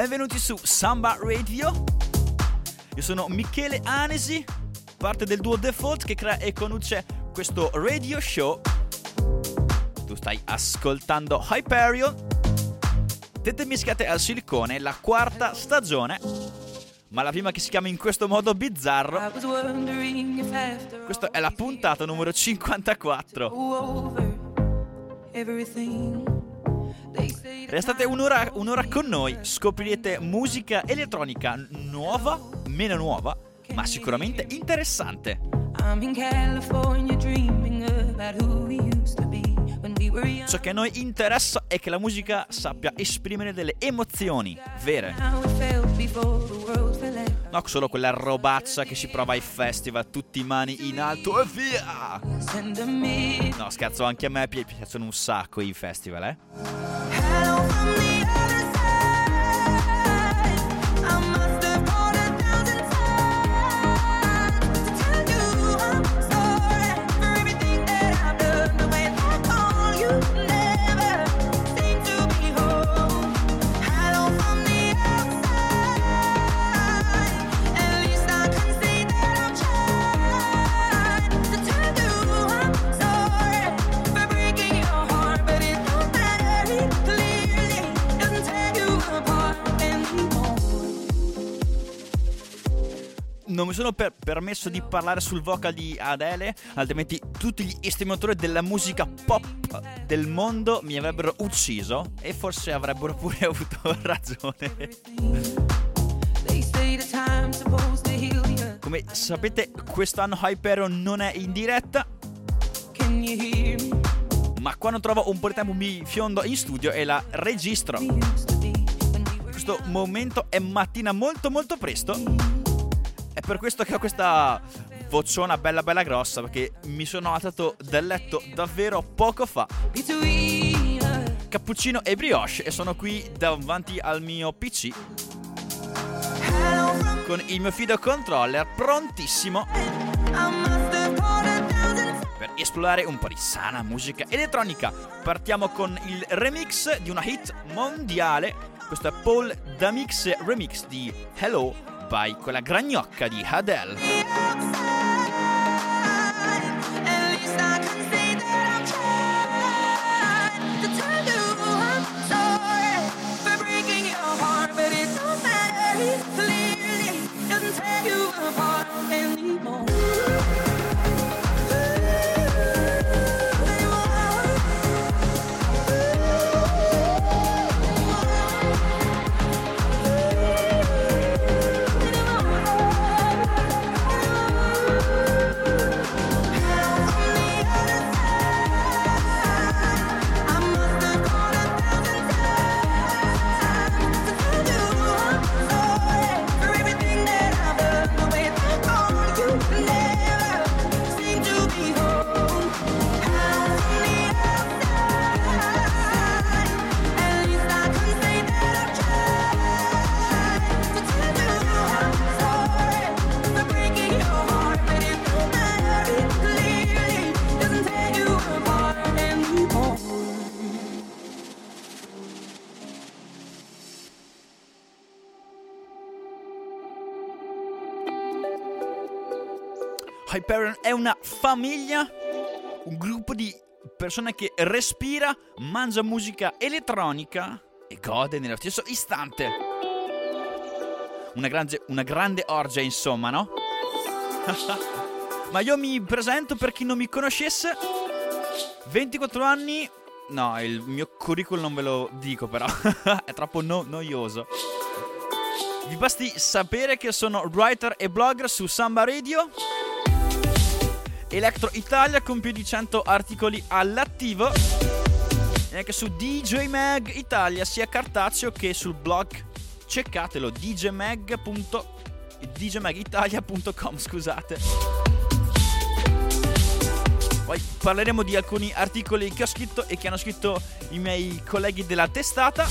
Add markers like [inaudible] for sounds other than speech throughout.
benvenuti su Samba Radio. Io sono Michele Anesi, parte del duo Default che crea e conduce questo radio show. Tu stai ascoltando Hyperion. Tette mischiate al silicone, la quarta stagione. Ma la prima che si chiama in questo modo bizzarro. Questa è la puntata numero 54. Restate un'ora, un'ora con noi, scoprirete musica elettronica nuova, meno nuova, ma sicuramente interessante. Ciò che a noi interessa è che la musica sappia esprimere delle emozioni vere. Non solo quella robaccia che si prova ai festival, tutti mani in alto e via! No, scherzo, anche a me piacciono un sacco i festival, eh? Non mi sono per- permesso di parlare sul vocal di Adele, altrimenti tutti gli estimatori della musica pop del mondo mi avrebbero ucciso e forse avrebbero pure [laughs] avuto ragione. Come sapete, quest'anno Hyperion non è in diretta. Ma quando trovo un po' di tempo mi fiondo in studio e la registro. Questo momento è mattina molto molto presto è per questo che ho questa vociona bella bella grossa perché mi sono alzato dal letto davvero poco fa. Cappuccino e brioche e sono qui davanti al mio PC con il mio video controller prontissimo per esplorare un po' di sana musica elettronica. Partiamo con il remix di una hit mondiale. Questo è Paul Damix Remix di Hello by quella gragnocca di Adele. Hyperion è una famiglia, un gruppo di persone che respira, mangia musica elettronica e gode nello stesso istante. Una grande, una grande orgia, insomma, no? [laughs] Ma io mi presento per chi non mi conoscesse. 24 anni. No, il mio curriculum non ve lo dico però. [laughs] è troppo no- noioso. Vi basti sapere che sono writer e blogger su Samba Radio Electro Italia con più di 100 articoli all'attivo. E anche su DJ Mag Italia sia cartaceo che sul blog. Cercatelo djmag. djmagitalia.com scusate. Poi parleremo di alcuni articoli che ho scritto e che hanno scritto i miei colleghi della testata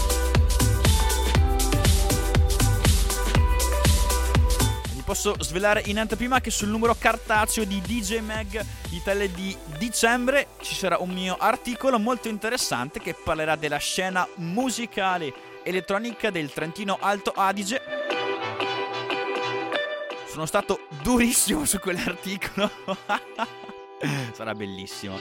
posso svelare in anteprima che sul numero cartaceo di DJ Mag Italia di dicembre ci sarà un mio articolo molto interessante che parlerà della scena musicale elettronica del Trentino Alto Adige. Sono stato durissimo su quell'articolo. [laughs] Sarà bellissimo.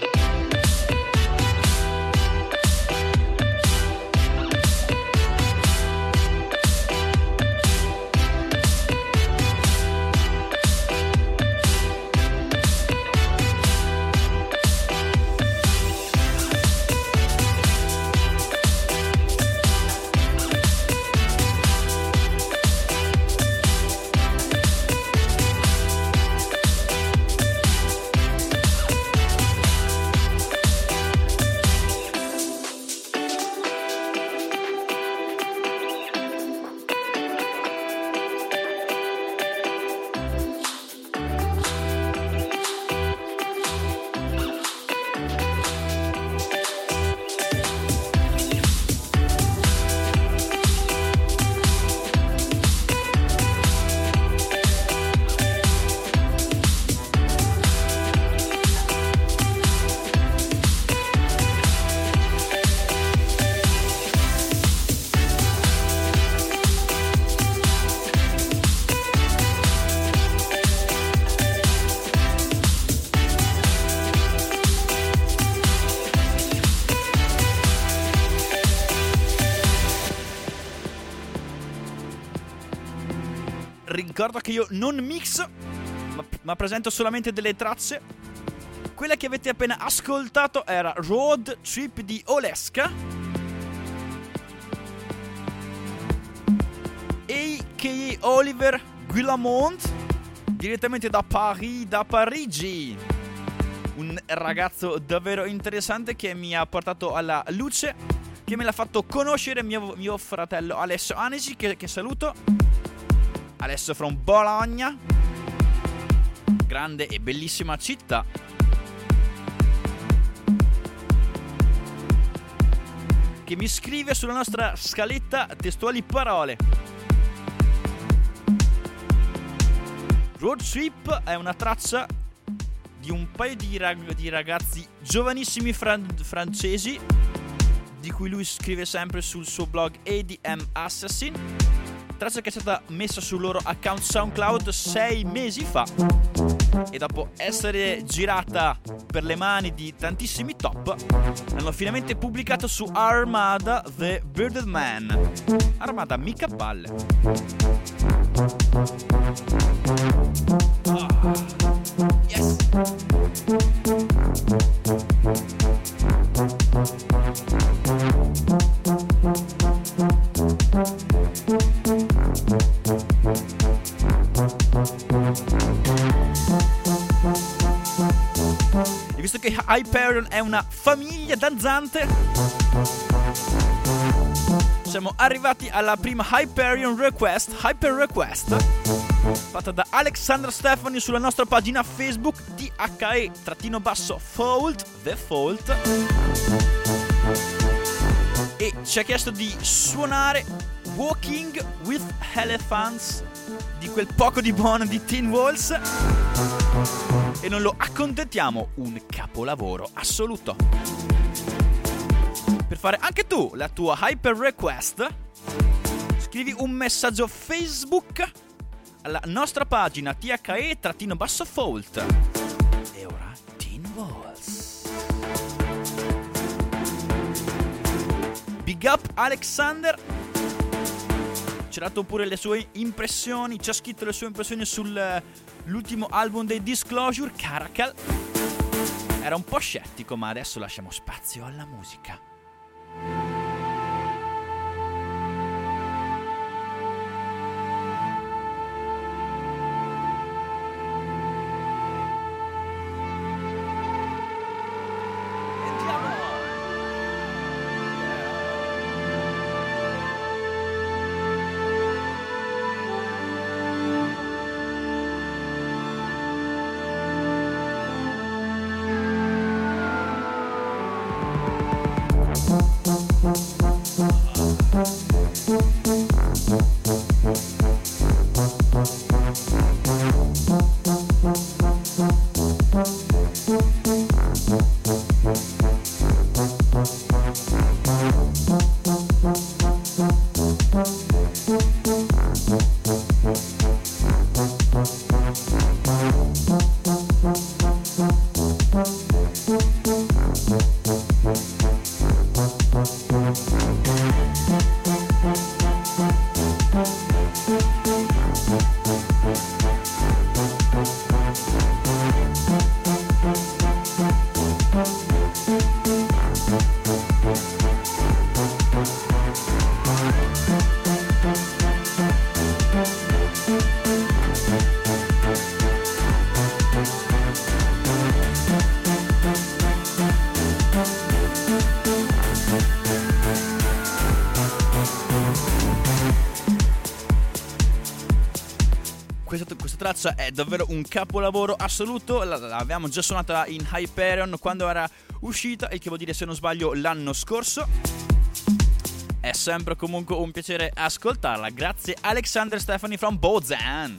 Ricordo che io non mix, ma, ma presento solamente delle tracce. Quella che avete appena ascoltato era Road Trip di Oleska. A.K.A. Oliver Guillamont, direttamente da Paris, da Parigi. Un ragazzo davvero interessante che mi ha portato alla luce, che me l'ha fatto conoscere mio, mio fratello Alessio Anesi, che, che saluto adesso from Bologna, grande e bellissima città. Che mi scrive sulla nostra scaletta testuali parole. Road Trip è una traccia di un paio di, rag- di ragazzi giovanissimi fran- francesi di cui lui scrive sempre sul suo blog ADM Assassin traccia che è stata messa sul loro account SoundCloud sei mesi fa. E dopo essere girata per le mani di tantissimi top hanno finalmente pubblicato su Armada The Bearded Man. Armada mica palle Hyperion è una famiglia danzante. Siamo arrivati alla prima Hyperion Request, Hyper Request, fatta da Alexandra Stefani sulla nostra pagina Facebook DHE-Fold, The Fault. E ci ha chiesto di suonare Walking with Elephants quel poco di buono di Teen Walls e non lo accontentiamo un capolavoro assoluto. Per fare anche tu la tua hyper request, scrivi un messaggio Facebook alla nostra pagina THE-Fault. E ora Teen Walls. Big up Alexander ci ha dato pure le sue impressioni, ci ha scritto le sue impressioni sull'ultimo album dei Disclosure, Caracal. Era un po' scettico, ma adesso lasciamo spazio alla musica. Traccia è davvero un capolavoro assoluto. L'avevamo già suonata in Hyperion quando era uscita, il che vuol dire, se non sbaglio, l'anno scorso. È sempre comunque un piacere ascoltarla. Grazie Alexander Stefani from Bozan.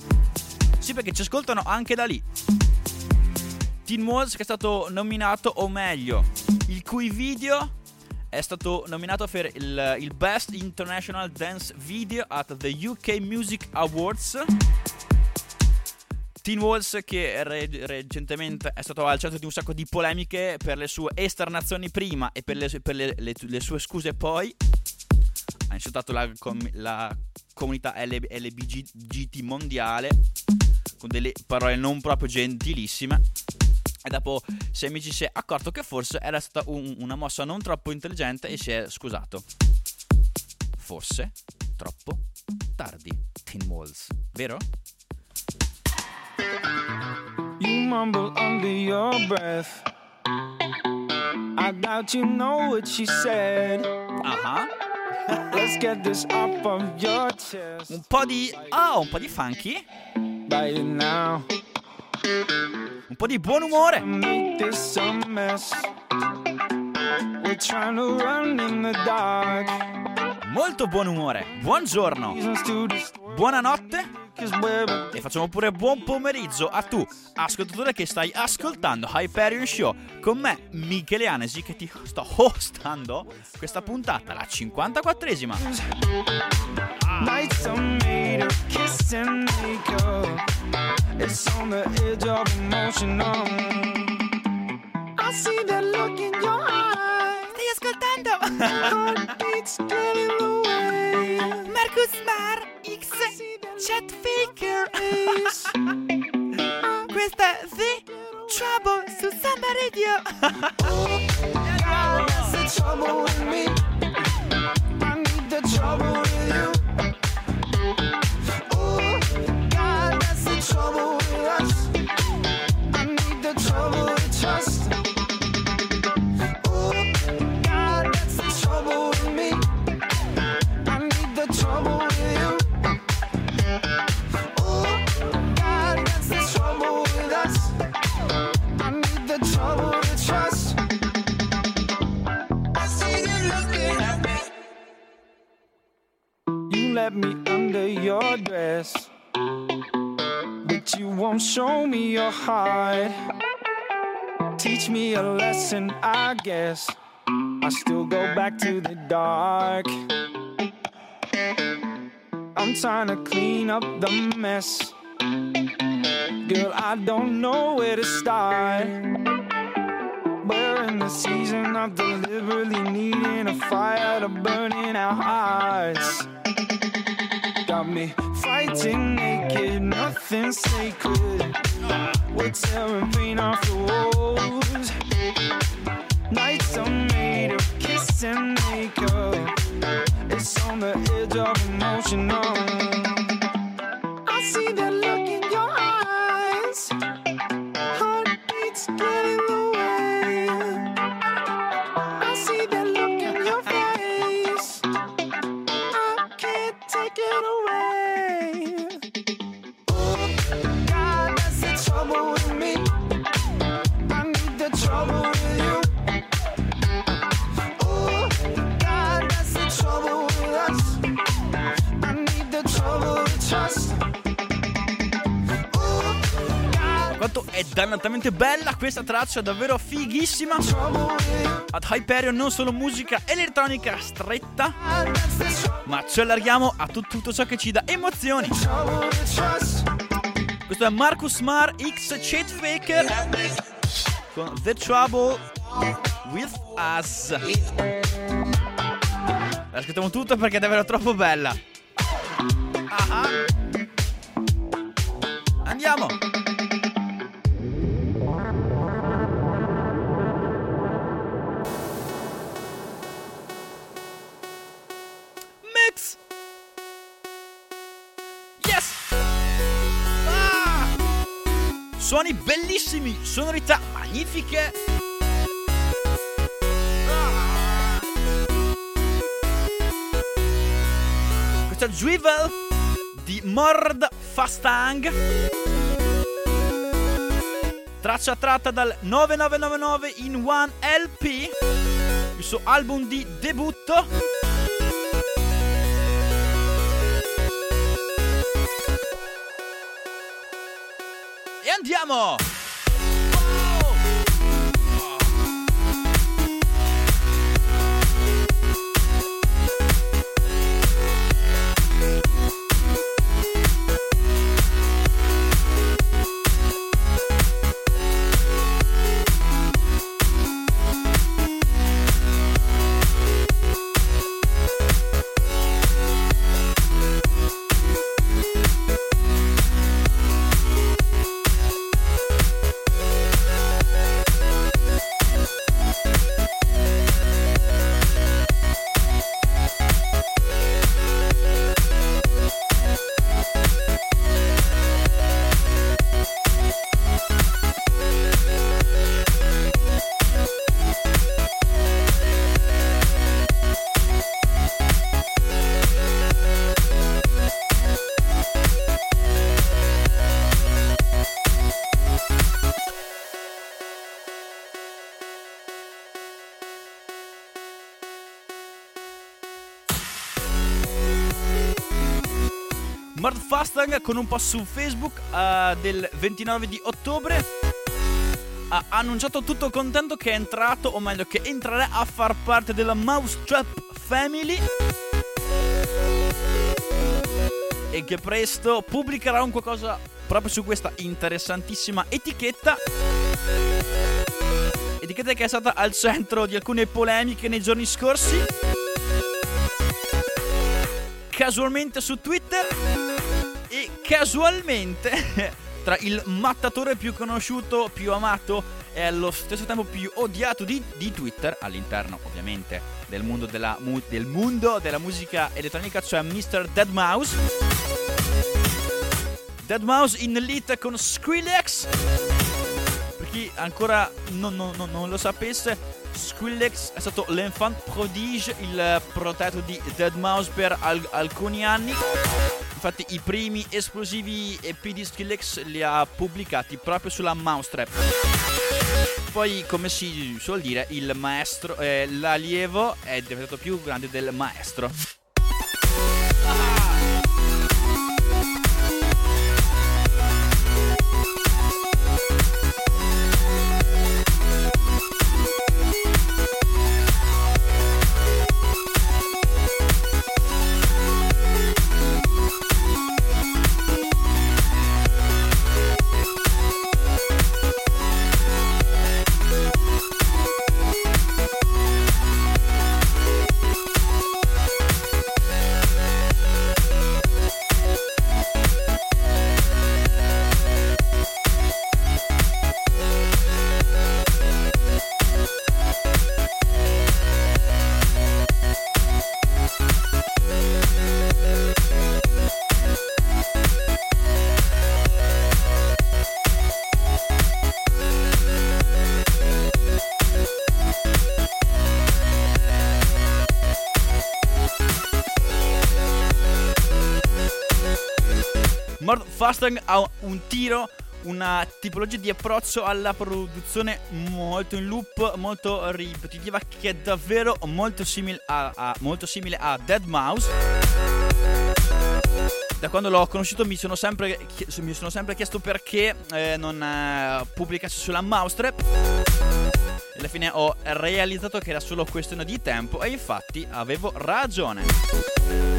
Sì, perché ci ascoltano anche da lì. Teen Walls che è stato nominato, o meglio, il cui video è stato nominato per il, il Best International Dance Video at the UK Music Awards. Teen Walls che re- recentemente è stato al centro di un sacco di polemiche per le sue esternazioni prima e per le, per le, le, le sue scuse poi. Ha insultato la, com- la comunità LBGT mondiale con delle parole non proprio gentilissime. E dopo Sammy ci si è accorto che forse era stata un, una mossa non troppo intelligente e si è scusato. Forse troppo tardi, Teen Walls, vero? You mumble under your breath. I doubt you know what she said. Uh-huh. Let's get this up of your chest. Un po' di. Oh, un po' di funky. By now. Un po' di buon umore. Molto buon umore. Buongiorno. Buonanotte. E facciamo pure buon pomeriggio. A tu, ascoltatore che stai ascoltando Hyperion Show con me, Michele Anesi, che ti sto hostando questa puntata, la 54esima. Nights Marcus Mar X Chat Faker. Questa è The Trouble su Samba Radio. [laughs] heart. Teach me a lesson, I guess. I still go back to the dark. I'm trying to clean up the mess. Girl, I don't know where to start. We're in the season of deliberately needing a fire to burn in our hearts got me fighting naked, nothing sacred. We're tearing paint off the walls. Nights are made of kiss and makeup. It's on the edge of emotional. Oh. È dannatamente bella questa traccia, davvero fighissima. Ad Hyperion non solo musica elettronica stretta, ma ci allarghiamo a tut- tutto ciò che ci dà emozioni. Questo è Marcus Mar X Cheat Faker con The Trouble with Us. Ascoltiamo tutto perché è davvero troppo bella. Ah Andiamo! Suoni bellissimi, sonorità magnifiche. Questo è Drivel di Mord Fastang. Traccia tratta dal 9999 in One LP, il suo album di debutto. E andiamo! Murd Fastang con un post su Facebook uh, del 29 di ottobre. Ha annunciato tutto contento che è entrato, o meglio che entrerà a far parte della Mousetrap Family. E che presto pubblicherà un qualcosa proprio su questa interessantissima etichetta. Etichetta che è stata al centro di alcune polemiche nei giorni scorsi. Casualmente su Twitter e casualmente [laughs] tra il mattatore più conosciuto, più amato e allo stesso tempo più odiato di, di Twitter, all'interno ovviamente del mondo della, del mondo della musica elettronica, cioè Mr. Deadmau5. Deadmau5 in elite con Skrillex. Ancora non, non, non, non lo sapesse, Skrillex è stato l'enfant prodige, il protetto di Deadmau5 per al- alcuni anni. Infatti i primi esplosivi EP di Skrillex li ha pubblicati proprio sulla Mousetrap. Poi, come si suol dire, il maestro, eh, l'allievo è diventato più grande del maestro. Fastang ha un tiro, una tipologia di approccio alla produzione molto in loop, molto ripetitiva, che è davvero molto simile a, a, molto simile a Deadmau5. Da quando l'ho conosciuto mi sono sempre, mi sono sempre chiesto perché eh, non eh, pubblicasse sulla Mousetrap. Alla fine ho realizzato che era solo questione di tempo e infatti avevo ragione.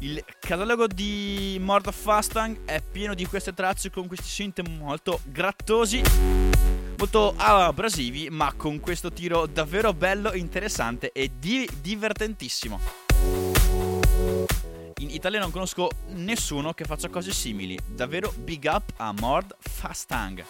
Il catalogo di Mord of Fastang è pieno di queste tracce con questi synth molto grattosi, molto abrasivi, ma con questo tiro davvero bello, interessante e di- divertentissimo. In Italia non conosco nessuno che faccia cose simili. Davvero big up a Mord Fastang.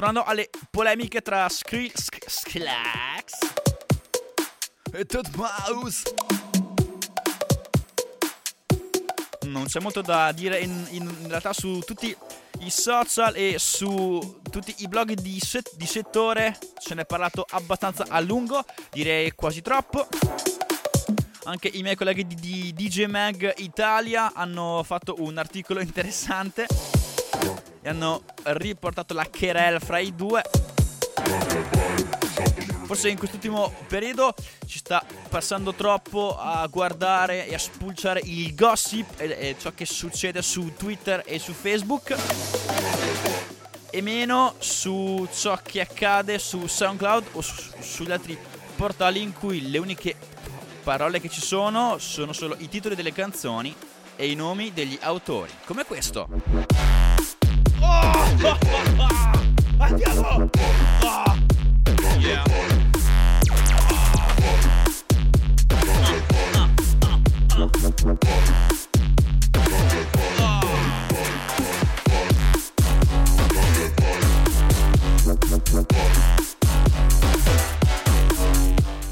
Tornando alle polemiche tra Skrill, Sk- Skrillex e Todd Mouse. non c'è molto da dire in, in, realtà su tutti i social e su tutti i blog di, set, di settore ce ne è parlato abbastanza a lungo, direi quasi troppo. Anche i miei colleghi di, di DJ Mag Italia hanno fatto un articolo interessante e hanno riportato la querel fra i due. Forse in quest'ultimo periodo ci sta passando troppo a guardare e a spulciare il gossip e, e ciò che succede su Twitter e su Facebook e meno su ciò che accade su SoundCloud o su, sugli altri portali in cui le uniche parole che ci sono sono solo i titoli delle canzoni e i nomi degli autori, come questo.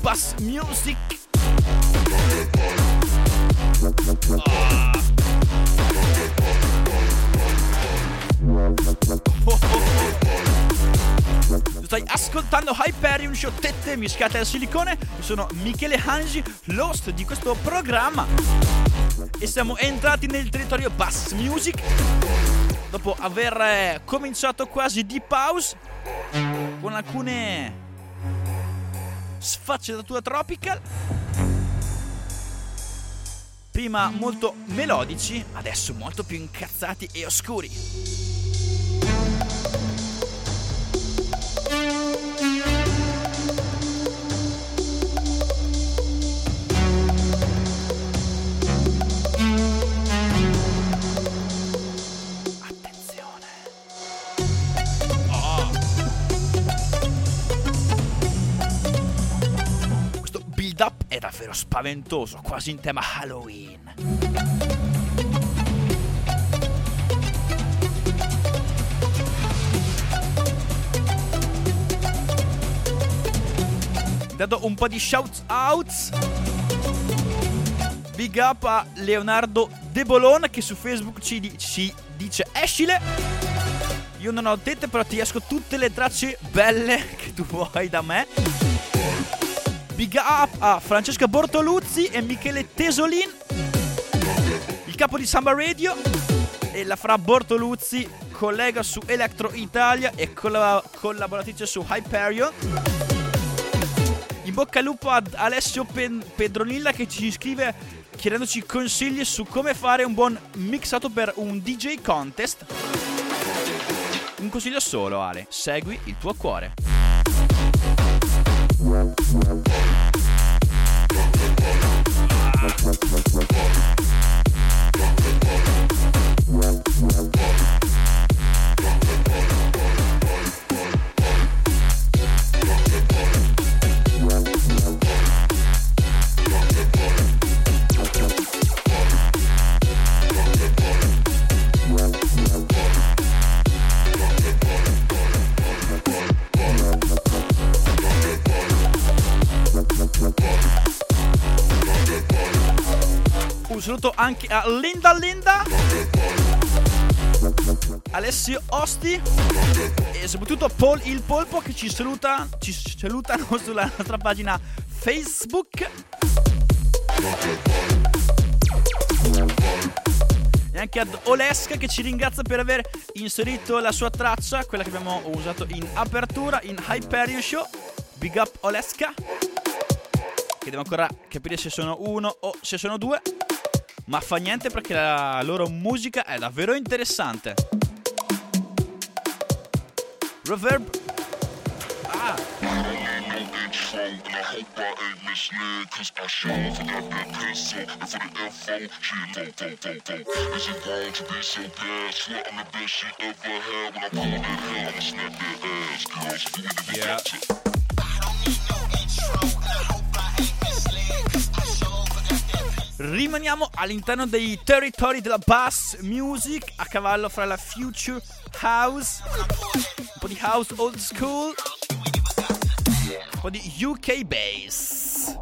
Bass music. Stai ascoltando Hyperion Show Tette mischiate al silicone. Io sono Michele Hangi, l'host di questo programma. E siamo entrati nel territorio Bass Music. Dopo aver eh, cominciato quasi di pause con alcune sfaccettature tropical prima molto melodici, adesso molto più incazzati e oscuri. Davvero spaventoso, quasi in tema Halloween. Dato un po' di shout outs. Big up a Leonardo De Bolon che su Facebook ci, di- ci dice escile. Io non ho tette però ti esco tutte le tracce belle [laughs] che tu vuoi da me. Big up a Francesca Bortoluzzi e Michele Tesolin, il capo di Samba Radio e la fra Bortoluzzi, collega su Electro Italia e colla- collaboratrice su Hyperion. In bocca al lupo ad Alessio Pen- Pedronilla che ci scrive chiedendoci consigli su come fare un buon mixato per un DJ contest. Un consiglio solo, Ale, segui il tuo cuore. Bye. Saluto anche a Linda Linda, Alessio Osti e soprattutto Paul il Polpo che ci saluta, ci salutano [laughs] sulla nostra pagina Facebook. E anche ad Oleska che ci ringrazia per aver inserito la sua traccia, quella che abbiamo usato in apertura in Hyperion Show. Big up Oleska. Che devo ancora capire se sono uno o se sono due. Ma fa niente perché la loro musica è davvero interessante. Reverb. Ah. Yeah. Rimaniamo all'interno dei territori della bass music a cavallo fra la future house, un po' di house old school, un po' di UK bass.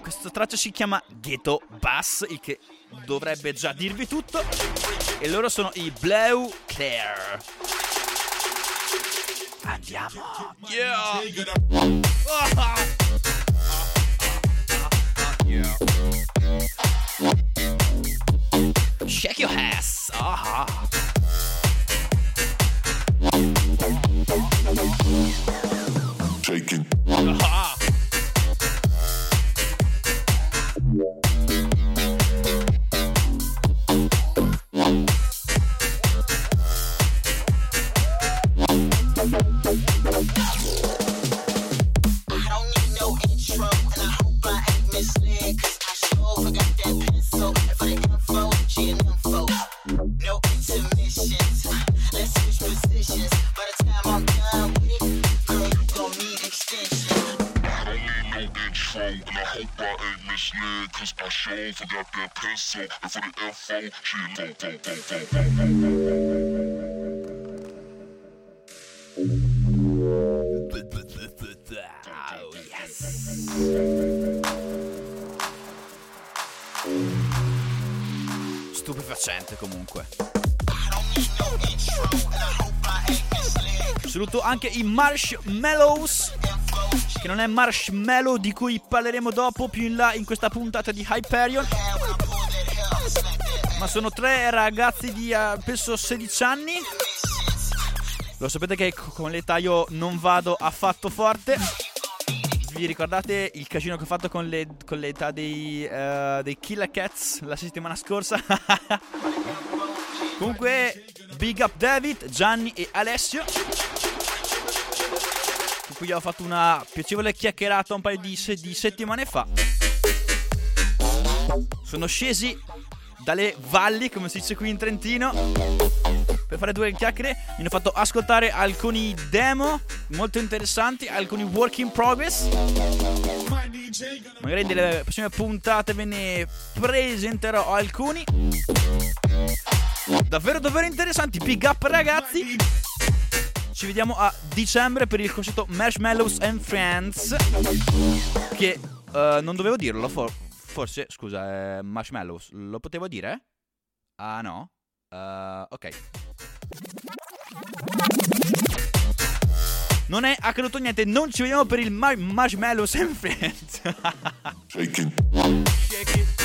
Questa traccia si chiama Ghetto Bass, il che dovrebbe già dirvi tutto. E loro sono i Blue Claire. Andiamo. Yeah. yeah. Shake your ass. Stupefacente comunque. Saluto anche i Marshmallows. Che non è Marshmallow di cui parleremo dopo più in là in questa puntata di Hyperion. Ma sono tre ragazzi di eh, penso 16 anni. Lo sapete che co- con l'età io non vado affatto forte. Vi ricordate il casino che ho fatto con, le, con l'età dei, eh, dei Killer Cats la settimana scorsa? [laughs] Comunque, big up David, Gianni e Alessio. Con cui ho fatto una piacevole chiacchierata un paio di, di settimane fa. Sono scesi dalle valli, come si dice qui in Trentino, per fare due chiacchiere. Mi hanno fatto ascoltare alcuni demo molto interessanti, alcuni work in progress. Magari nelle prossime puntate ve ne presenterò alcuni. Davvero, davvero interessanti. Big up, ragazzi. Ci vediamo a dicembre per il concerto Marshmallows and Friends. Che eh, non dovevo dirlo, for- forse, scusa, eh, Marshmallows, lo potevo dire? Ah no? Eh, ok. Non è accaduto niente, non ci vediamo per il Mar- Marshmallows and Friends. Shaking. [laughs] Shake it.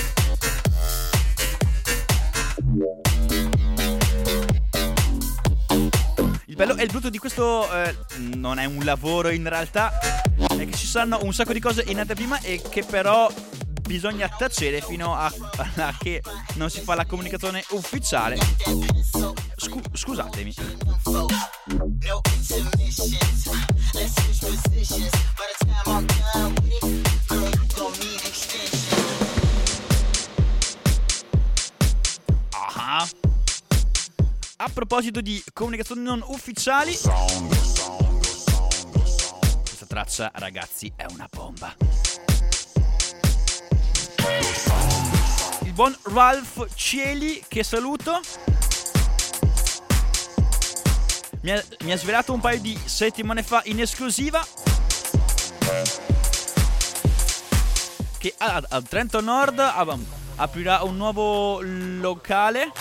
Il bello e il brutto di questo eh, non è un lavoro in realtà, è che ci saranno un sacco di cose in anteprima e che però bisogna tacere fino a, a che non si fa la comunicazione ufficiale. Scu- scusatemi. A proposito di comunicazioni non ufficiali, questa traccia, ragazzi, è una bomba. Buon Ralph Cieli, che saluto, mi ha, mi ha svelato un paio di settimane fa in esclusiva. Che a, Trento Nord aprirà un nuovo locale,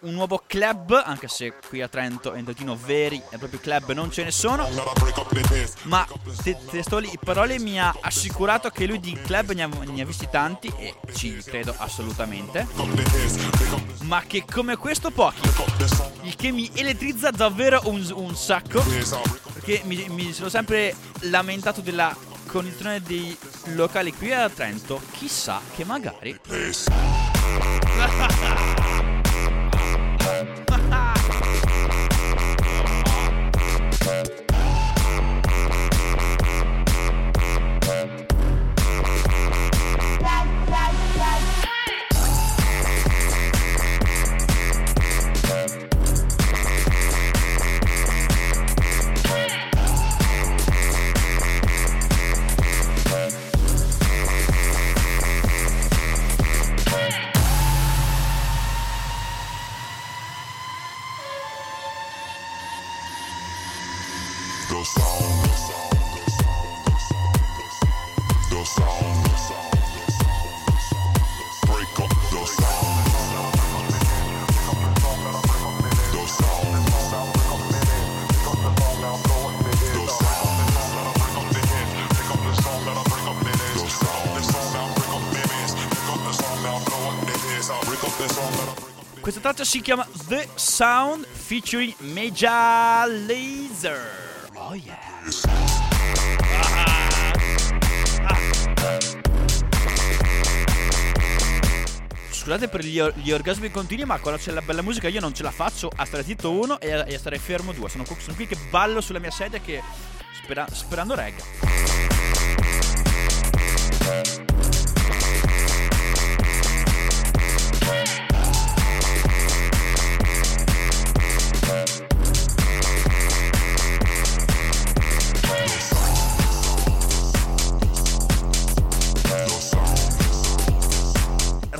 un nuovo club, anche se qui a Trento e in Trentino veri e proprio club non ce ne sono. Ma te- testuali parole mi ha assicurato che lui di club ne ha, ne ha visti tanti e ci credo assolutamente. Ma che come questo pochi. Il che mi elettrizza davvero un, un sacco. Perché mi, mi sono sempre lamentato della condizione dei locali qui a Trento. Chissà che magari. Si chiama The Sound featuring Major Laser. Oh yeah. Scusate per gli, or- gli orgasmi continui, ma quando c'è la bella musica io non ce la faccio a stare zitto uno e a, e a stare fermo due. Sono, sono qui che ballo sulla mia sedia che spera- sperando regga.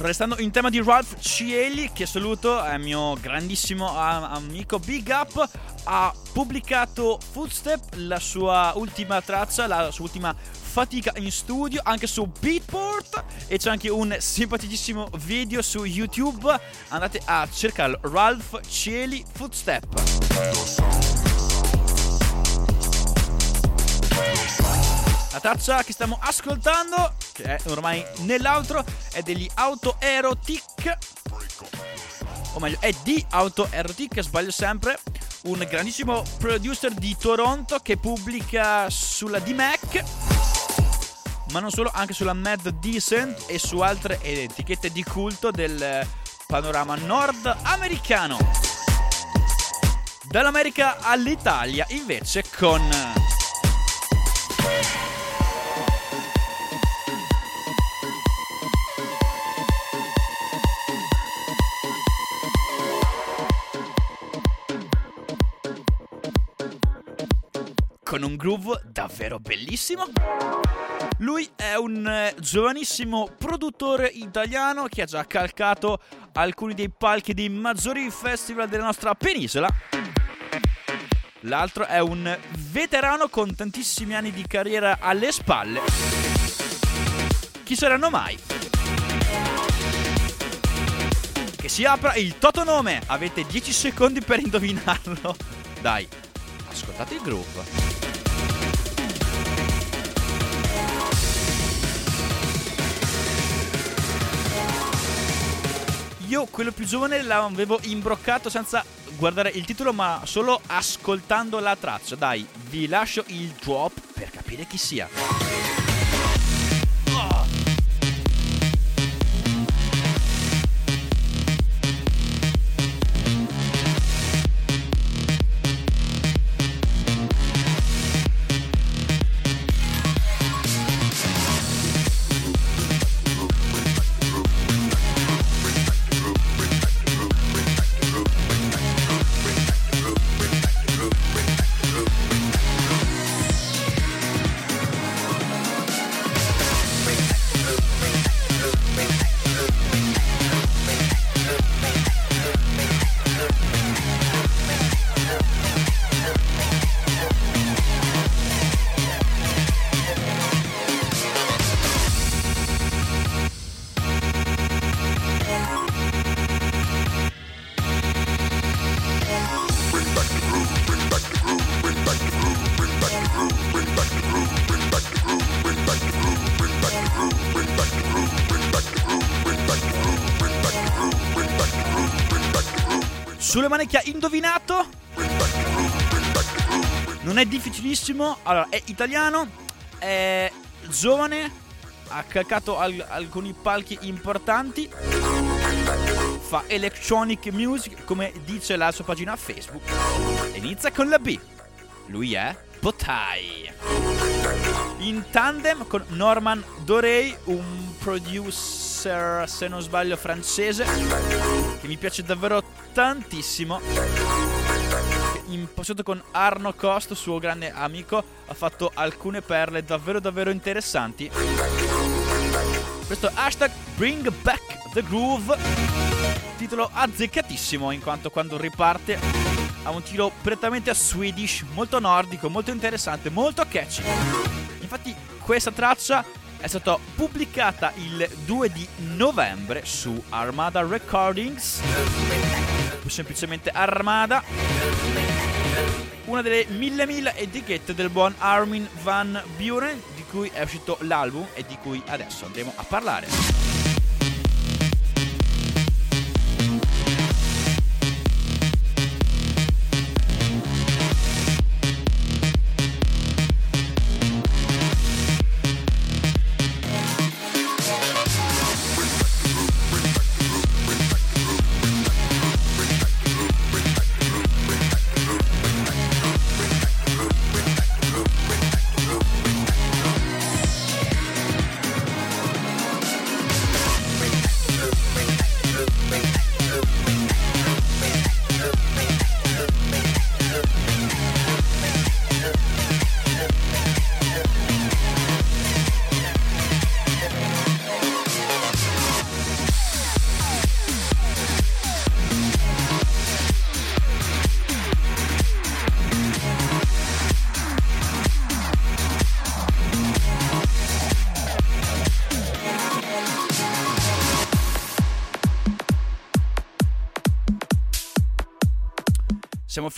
Restando in tema di Ralph Cieli, che saluto, è mio grandissimo amico Big Up, ha pubblicato Footstep, la sua ultima traccia, la sua ultima fatica in studio, anche su Beatport e c'è anche un simpaticissimo video su YouTube. Andate a cercarlo, Ralph Cieli Footstep. La traccia che stiamo ascoltando, che è ormai nell'altro, è degli Auto Erotic. O meglio, è di Auto Erotic, sbaglio sempre. Un grandissimo producer di Toronto che pubblica sulla D-Mac. Ma non solo, anche sulla Mad Decent e su altre etichette di culto del panorama nordamericano. Dall'America all'Italia, invece, con. Con un groove davvero bellissimo. Lui è un eh, giovanissimo produttore italiano che ha già calcato alcuni dei palchi dei maggiori festival della nostra penisola. L'altro è un veterano con tantissimi anni di carriera alle spalle. Chi saranno mai? Che si apra il Totonome. Avete 10 secondi per indovinarlo. Dai, ascoltate il groove. Io quello più giovane l'avevo imbroccato senza guardare il titolo, ma solo ascoltando la traccia. Dai, vi lascio il drop per capire chi sia. Difficilissimo. Allora, è italiano, è giovane, ha calcato al- alcuni palchi importanti. Fa electronic music, come dice la sua pagina Facebook. Inizia con la B. Lui è Potai. In tandem con Norman Dorey, un producer, se non sbaglio, francese, che mi piace davvero tantissimo. In passato con Arno Cost, suo grande amico, ha fatto alcune perle davvero davvero interessanti. Questo hashtag Bring Back the Groove, titolo azzeccatissimo in quanto quando riparte ha un tiro prettamente a Swedish, molto nordico, molto interessante, molto catchy. Infatti questa traccia è stata pubblicata il 2 di novembre su Armada Recordings, più semplicemente Armada, una delle mille mille etichette del buon Armin Van Buren di cui è uscito l'album e di cui adesso andremo a parlare.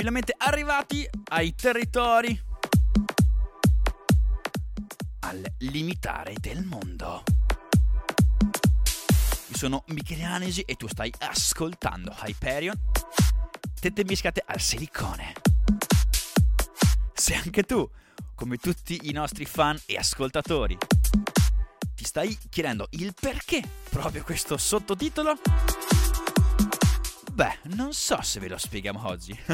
Finalmente arrivati ai territori al limitare del mondo. Io sono Michele Anesi e tu stai ascoltando Hyperion. Tette mischiate al silicone. Se anche tu, come tutti i nostri fan e ascoltatori, ti stai chiedendo il perché proprio questo sottotitolo? Beh, non so se ve lo spieghiamo oggi. [laughs]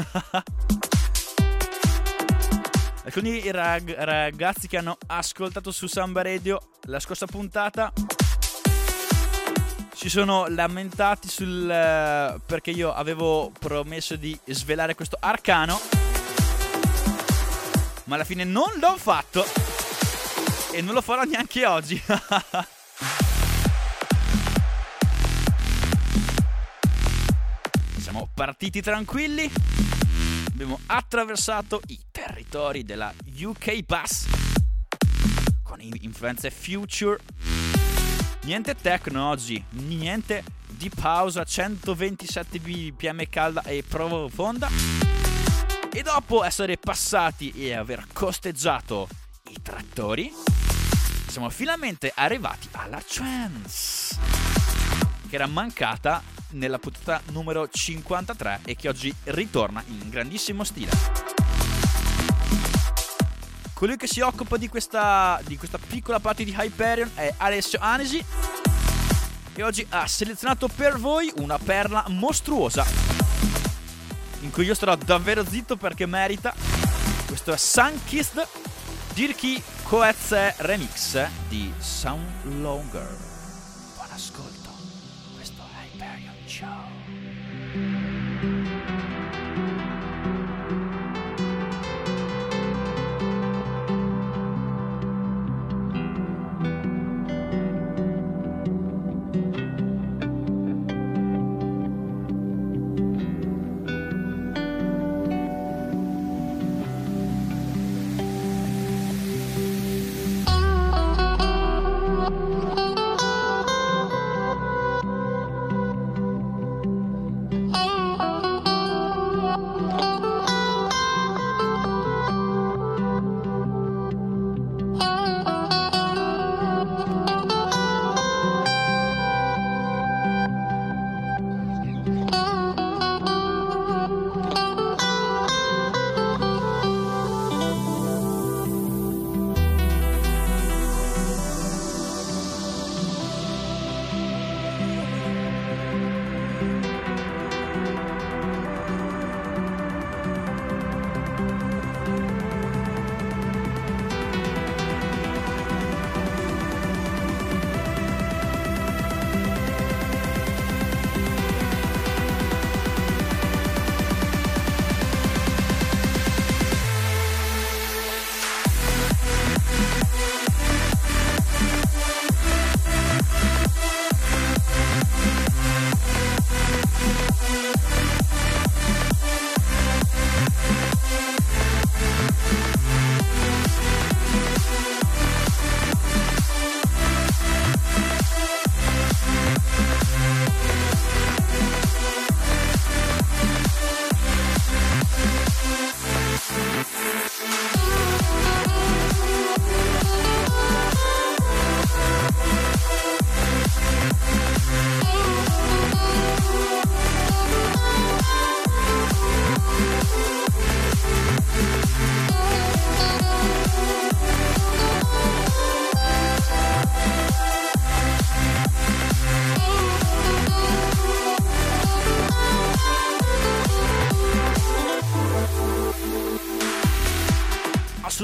Alcuni rag- ragazzi che hanno ascoltato su Samba Radio la scorsa puntata si sono lamentati sul eh, perché io avevo promesso di svelare questo arcano ma alla fine non l'ho fatto e non lo farò neanche oggi. [laughs] partiti tranquilli. Abbiamo attraversato i territori della UK Bus con influenze future. Niente techno oggi, niente di pausa 127 bpm calda e profonda. E dopo essere passati e aver costeggiato i trattori, siamo finalmente arrivati alla trance, che era mancata nella puntata numero 53 e che oggi ritorna in grandissimo stile. Colui che si occupa di questa, di questa piccola parte di Hyperion è Alessio Anesi e oggi ha selezionato per voi una perla mostruosa in cui io starò davvero zitto perché merita. Questo è Sunkissed Dirky Coetze Remix di Sound Longer.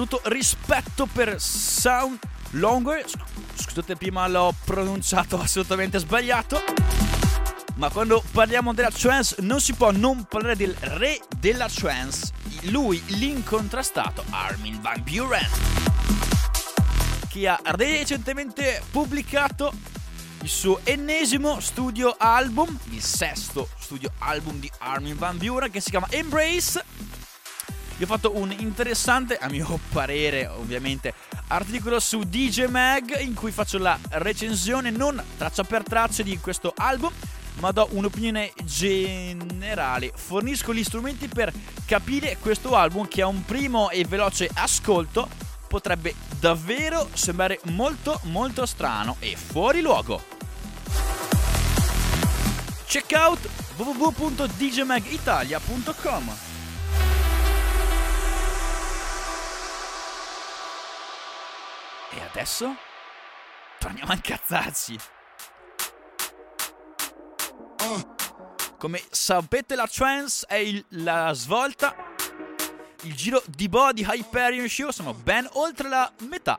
Assoluto rispetto per Sound Longer. Scusate, prima l'ho pronunciato assolutamente sbagliato. Ma quando parliamo della trance non si può non parlare del re della trance, lui l'incontrastato Armin Van Buren, che ha recentemente pubblicato il suo ennesimo studio album, il sesto studio album di Armin Van Buren che si chiama Embrace. Io ho fatto un interessante, a mio [laughs] parere ovviamente, articolo su DJ Mag in cui faccio la recensione non traccia per traccia di questo album, ma do un'opinione generale. Fornisco gli strumenti per capire questo album che a un primo e veloce ascolto potrebbe davvero sembrare molto molto strano e fuori luogo. Check out www.djmagitalia.com E adesso torniamo a incazzarci. Come sapete la trance è il- la svolta. Il giro di body Hyperion Show sono ben oltre la metà.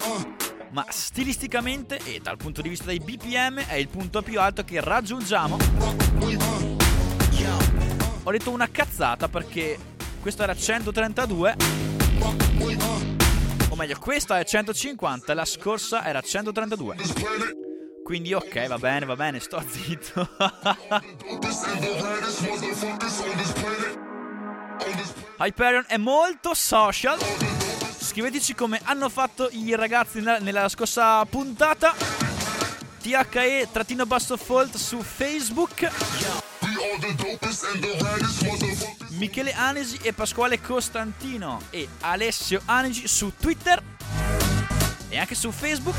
Ma stilisticamente e dal punto di vista dei BPM è il punto più alto che raggiungiamo. Ho detto una cazzata perché questo era 132. O meglio, questa è 150 e la scorsa era 132. Quindi ok, va bene, va bene, sto zitto. Hyperion è molto social. Scriveteci come hanno fatto i ragazzi nella, nella scorsa puntata. THE trattino basso fault su Facebook. Michele Anesi e Pasquale Costantino e Alessio Anegi su Twitter e anche su Facebook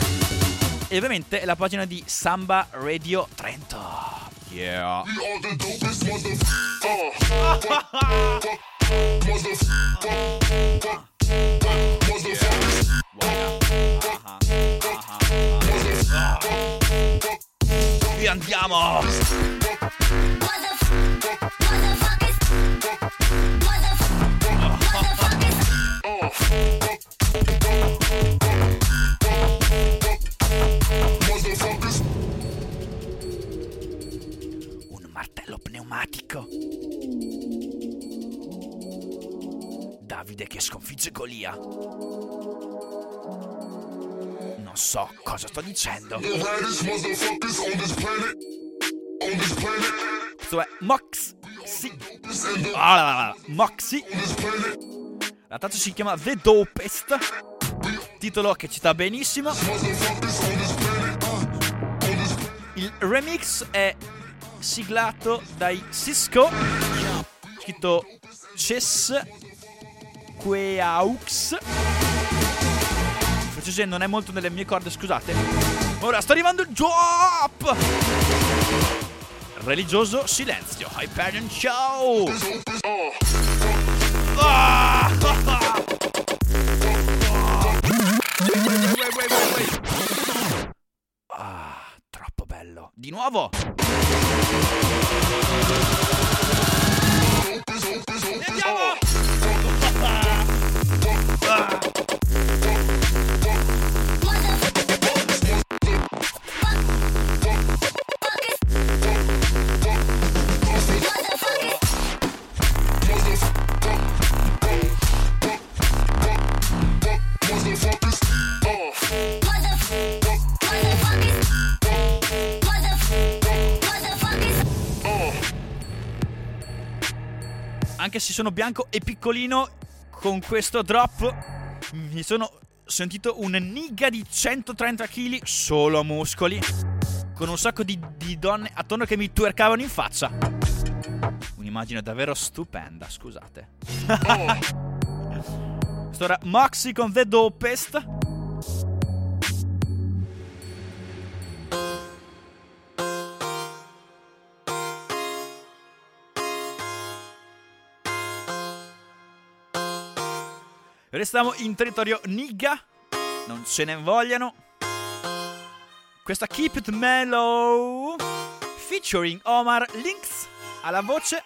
e ovviamente la pagina di Samba Radio Trento. Yeah. Vi andiamo! Un martello pneumatico. Davide che sconfigge Golia. Non so cosa sto dicendo. Questo è Mox. Sì. Ah, Moxie. La traccia si chiama The Dopest. Titolo che ci sta benissimo. Il remix è siglato dai Cisco. Scritto Chess Queaux. Francese non è molto nelle mie corde, scusate. Ora sta arrivando il drop! Religioso silenzio. Hyperion Show! Ah! Troppo bello. Di nuovo! Andiamo! Ah! Sono bianco e piccolino, con questo drop mi sono sentito un nigga di 130 kg solo a muscoli. Con un sacco di, di donne attorno che mi twerkavano in faccia. Un'immagine davvero stupenda, scusate. [laughs] Questo era Moxie con The Dopest. Restiamo in territorio nigga. Non ce ne vogliano. Questa Keep It Mellow featuring Omar Lynx alla voce.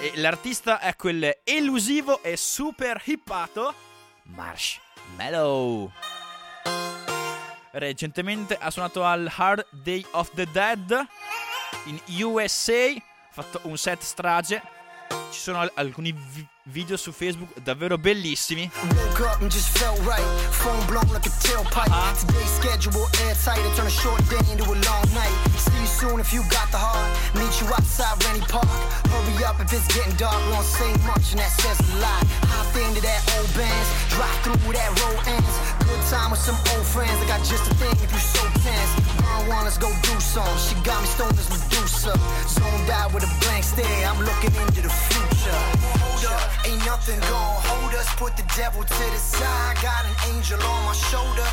E l'artista è quel elusivo e super hippato Marshmallow. Recentemente ha suonato al Hard Day of the Dead in USA. Fatto un set strage. Ci sono al- alcuni vi- video su Facebook davvero bellissimi. Woke up and just felt right. Phone blown like a tailpipe. Today's schedule airtight. I turn a short day into a long night. See you soon if you got the heart. Meet you outside Rennie Park. Hurry up if it's getting dark. We don't say much and that says a lot. Hop into that old bands. Drive through that road ends. Good time with some old friends. I got just a thing if you so tense. Mom on one, let's go do some. She got me stoned as Medusa. Zoned out with a blank stare, I'm looking into the future. Hold up, ain't nothing gonna hold us. Put the devil to the side. Got an angel on my shoulder.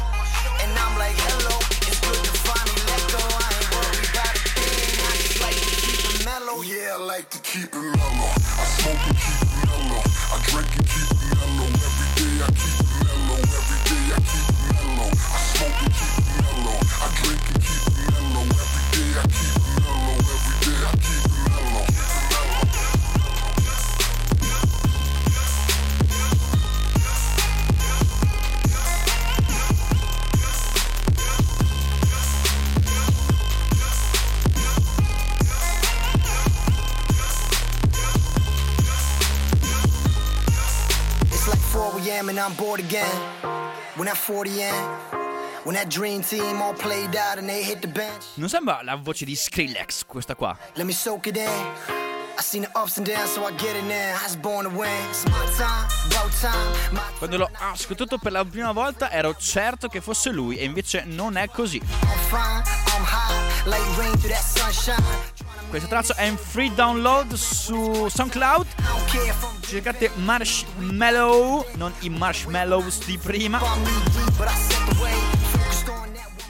And I'm like, hello, it's good to finally let go. I ain't worried about a thing. I just like to keep it mellow. Yeah, I like to keep it mellow. I smoke and keep it mellow. I drink and keep it mellow. Every day I keep it mellow. Every day I keep it mellow. I smoke and keep it mellow. I drink and and I'm bored again. When that 40 in, Non sembra la voce di Skrillex questa qua. Let me soak it in. Quando l'ho ascoltato per la prima volta ero certo che fosse lui e invece non è così. Questa traccia è in free download su SoundCloud. Cercate Marshmallow, non i marshmallows di prima.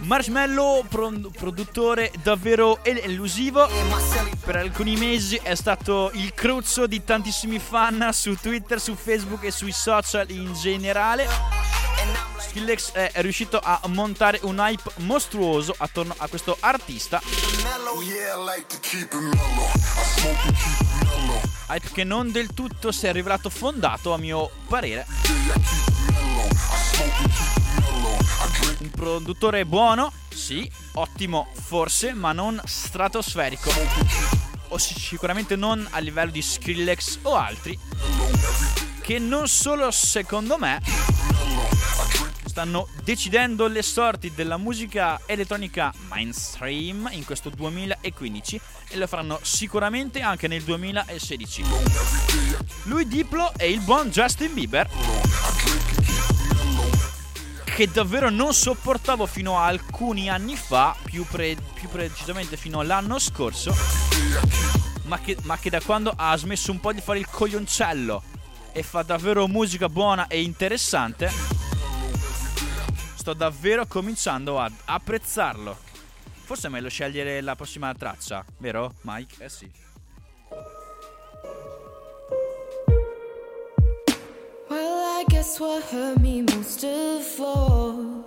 Marshmallow, pro- produttore davvero el- elusivo. Per alcuni mesi è stato il cruccio di tantissimi fan su Twitter, su Facebook e sui social in generale. Skillex è riuscito a montare un hype mostruoso attorno a questo artista, hype che non del tutto si è rivelato fondato a mio parere. Un produttore buono, sì, ottimo forse, ma non stratosferico. O si- sicuramente non a livello di Skrillex o altri, che non solo secondo me stanno decidendo le sorti della musica elettronica mainstream in questo 2015 e lo faranno sicuramente anche nel 2016. Lui Diplo e il buon Justin Bieber che davvero non sopportavo fino a alcuni anni fa, più, pre- più precisamente fino all'anno scorso, ma che, ma che da quando ha smesso un po' di fare il coglioncello e fa davvero musica buona e interessante, sto davvero cominciando ad apprezzarlo. Forse è meglio scegliere la prossima traccia, vero Mike? Eh sì. Well, I guess what hurt me most of all,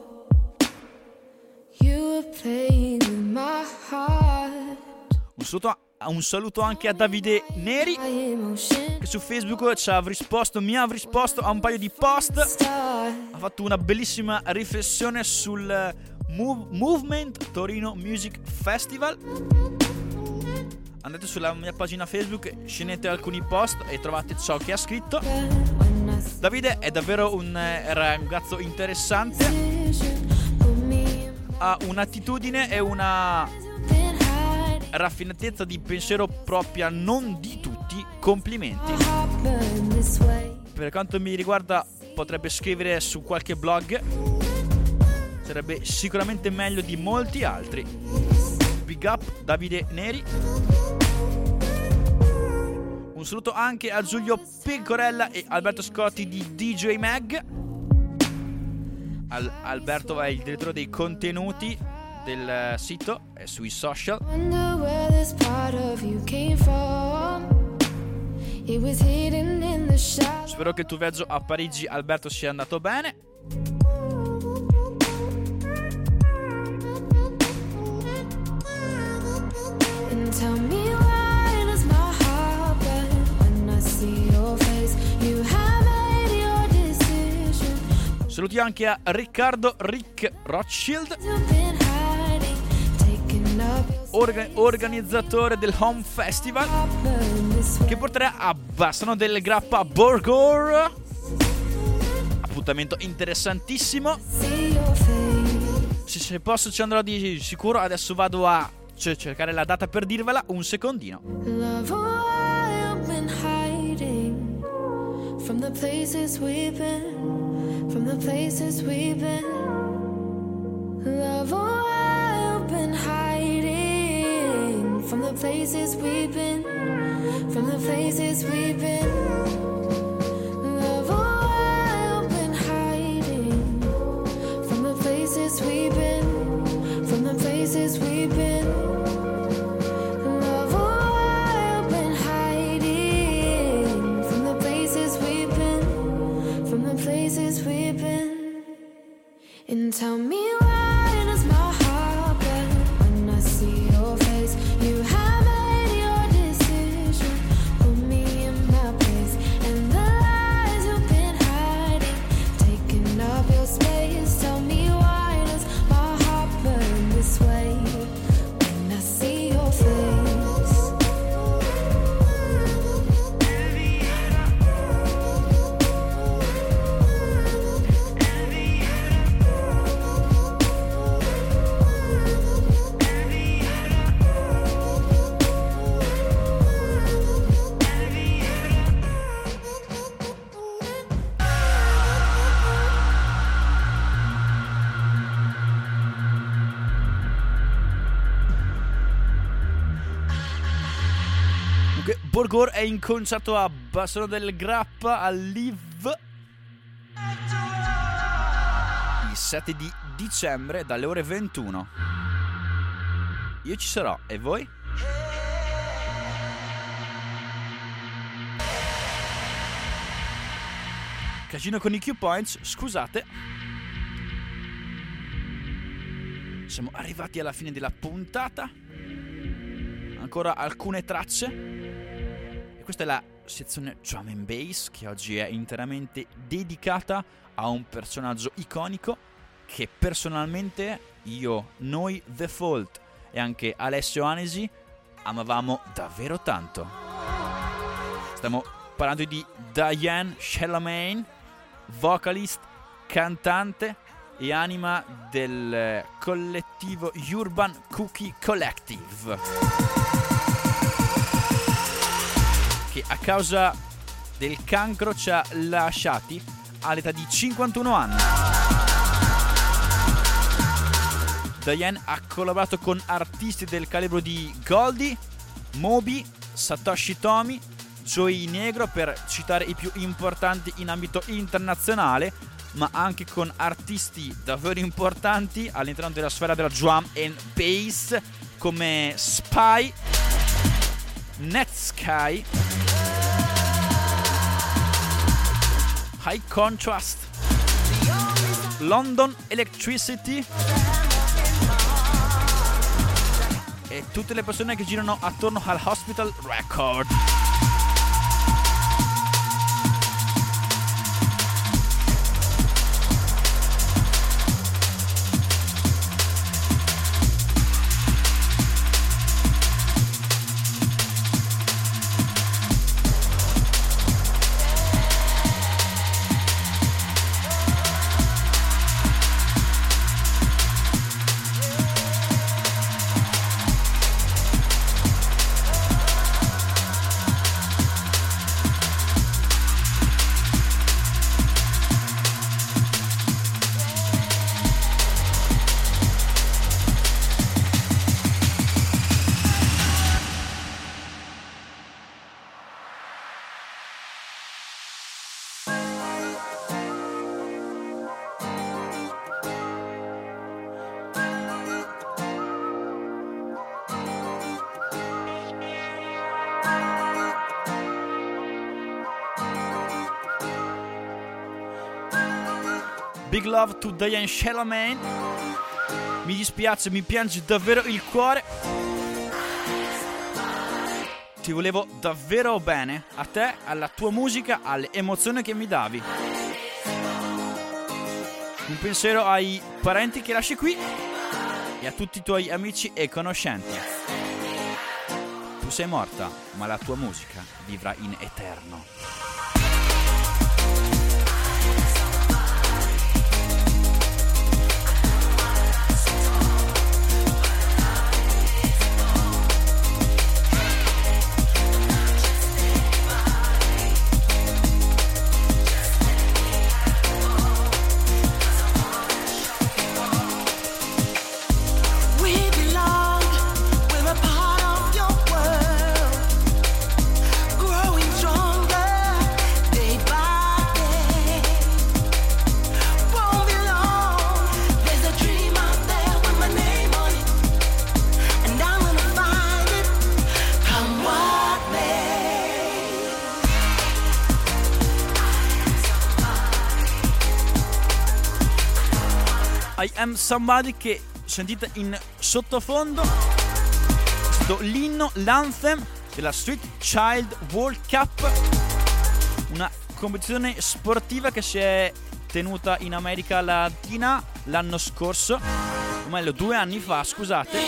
you were playing with my heart, Un saluto, un saluto anche a Davide Neri che su Facebook ci ha risposto, mi ha risposto a un paio di post. ha fatto una bellissima riflessione sul eh, Move- Movement Torino Music Festival. Andate sulla mia pagina Facebook, scenete alcuni post e trovate ciò che ha scritto. Davide è davvero un eh, ragazzo interessante, ha un'attitudine e una raffinatezza di pensiero propria non di tutti. Complimenti. Per quanto mi riguarda, potrebbe scrivere su qualche blog. Sarebbe sicuramente meglio di molti altri. Big up Davide Neri. Un saluto anche a Giulio Pecorella e Alberto Scotti di DJ Mag. Al- Alberto è il direttore dei contenuti del eh, sito e sui social. Spero che il tuo viaggio a Parigi, Alberto, sia andato bene. And tell me Saluti anche a Riccardo Rick Rothschild, orga- organizzatore del Home Festival, che porterà a Bassano del Grappa Borgor. Appuntamento interessantissimo. Se, se posso ci andrò di sicuro. Adesso vado a cercare la data per dirvela. Un secondino. From the places we've been, from the places we've been. Love, why I've been hiding. from the places we've been, from the places we've been. Love, oh, And tell me why Borgor è in concerto a Bassano del Grappa al Live il 7 di dicembre dalle ore 21. Io ci sarò, e voi? Casino con i Q Points, scusate. Siamo arrivati alla fine della puntata. Ancora alcune tracce. Questa è la sezione drum and bass che oggi è interamente dedicata a un personaggio iconico che personalmente io, noi, The Fault e anche Alessio Anesi amavamo davvero tanto. Stiamo parlando di Diane Chalamet, vocalist, cantante e anima del collettivo Urban Cookie Collective. A causa del cancro ci ha lasciati all'età di 51 anni. Diane ha collaborato con artisti del calibro di Goldie, Moby, Satoshi Tomi, Joey Negro per citare i più importanti in ambito internazionale, ma anche con artisti davvero importanti all'interno della sfera della drum and bass come Spy, Netsky, High Contrast, London Electricity e tutte le persone che girano attorno al Hospital Record. Love to Diane Chalamet. Mi dispiace, mi piange davvero il cuore. Ti volevo davvero bene, a te, alla tua musica, alle emozioni che mi davi. Un pensiero ai parenti che lasci qui e a tutti i tuoi amici e conoscenti. Tu sei morta, ma la tua musica vivrà in eterno. Am Somebody che sentite in sottofondo. È stato l'inno, l'anthem della Street Child World Cup. Una competizione sportiva che si è tenuta in America Latina l'anno scorso, o meglio due anni fa, scusate,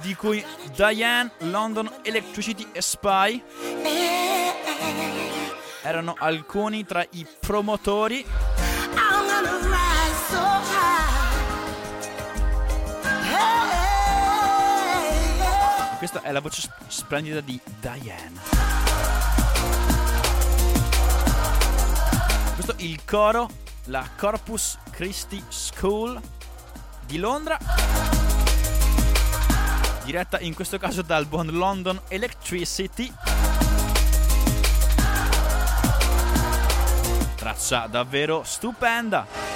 di cui Diane, London Electricity e Spy erano alcuni tra i promotori. Questa è la voce sp- splendida di Diane. Questo è il coro, la Corpus Christi School di Londra. Diretta in questo caso dal buon London Electricity. Traccia davvero stupenda.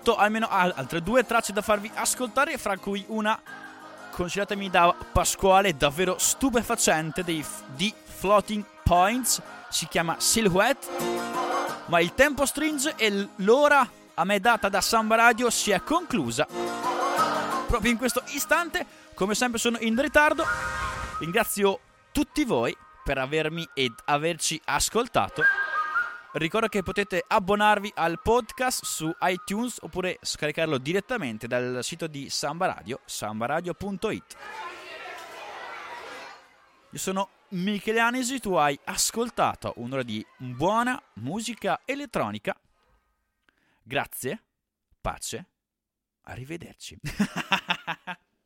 Avuto almeno al- altre due tracce da farvi ascoltare, fra cui una, consigliatemi da Pasquale, davvero stupefacente dei, di Floating Points, si chiama Silhouette, ma il tempo stringe e l'ora a me data da Samba Radio si è conclusa. Proprio in questo istante, come sempre sono in ritardo, ringrazio tutti voi per avermi ed averci ascoltato. Ricordo che potete abbonarvi al podcast su iTunes oppure scaricarlo direttamente dal sito di Samba Radio, sambaradio.it. Io sono Michele Anesi, tu hai ascoltato un'ora di buona musica elettronica. Grazie, pace, arrivederci. [laughs]